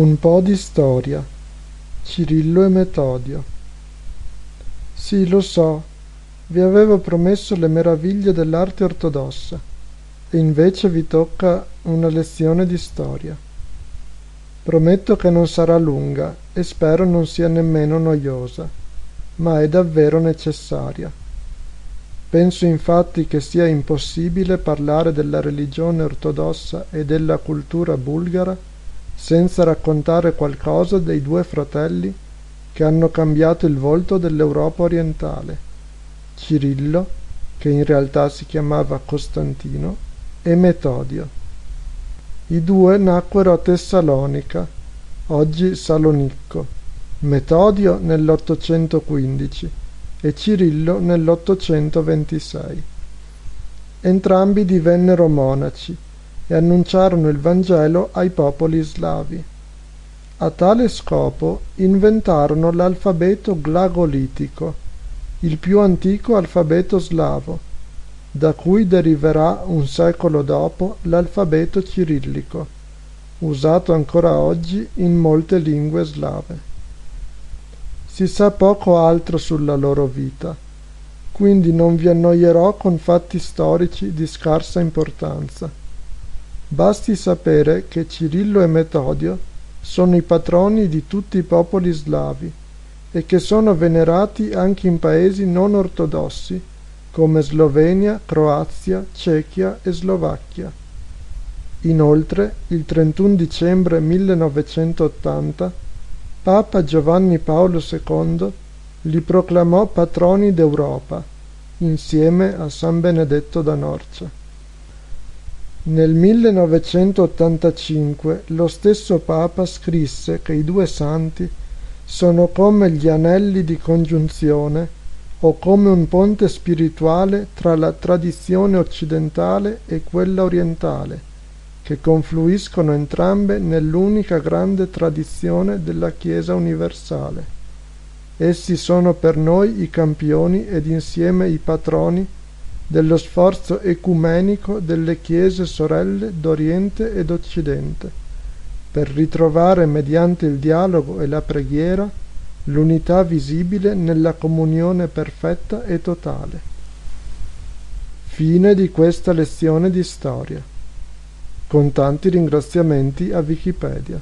Un po' di storia. Cirillo e Metodio. Sì, lo so, vi avevo promesso le meraviglie dell'arte ortodossa, e invece vi tocca una lezione di storia. Prometto che non sarà lunga e spero non sia nemmeno noiosa, ma è davvero necessaria. Penso infatti che sia impossibile parlare della religione ortodossa e della cultura bulgara senza raccontare qualcosa dei due fratelli che hanno cambiato il volto dell'Europa orientale, Cirillo, che in realtà si chiamava Costantino, e Metodio. I due nacquero a Tessalonica, oggi Salonicco, Metodio nell'815 e Cirillo nell'826. Entrambi divennero monaci e annunciarono il Vangelo ai popoli slavi. A tale scopo inventarono l'alfabeto glagolitico, il più antico alfabeto slavo, da cui deriverà un secolo dopo l'alfabeto cirillico, usato ancora oggi in molte lingue slave. Si sa poco altro sulla loro vita, quindi non vi annoierò con fatti storici di scarsa importanza. Basti sapere che Cirillo e Metodio sono i patroni di tutti i popoli slavi e che sono venerati anche in paesi non ortodossi come Slovenia, Croazia, Cechia e Slovacchia. Inoltre, il 31 dicembre 1980, Papa Giovanni Paolo II li proclamò patroni d'Europa, insieme a San Benedetto da Norcia. Nel 1985 lo stesso Papa scrisse che i due santi sono come gli anelli di congiunzione o come un ponte spirituale tra la tradizione occidentale e quella orientale, che confluiscono entrambe nell'unica grande tradizione della Chiesa universale. Essi sono per noi i campioni ed insieme i patroni dello sforzo ecumenico delle chiese sorelle d'Oriente ed Occidente, per ritrovare mediante il dialogo e la preghiera l'unità visibile nella comunione perfetta e totale. Fine di questa lezione di storia. Con tanti ringraziamenti a Wikipedia.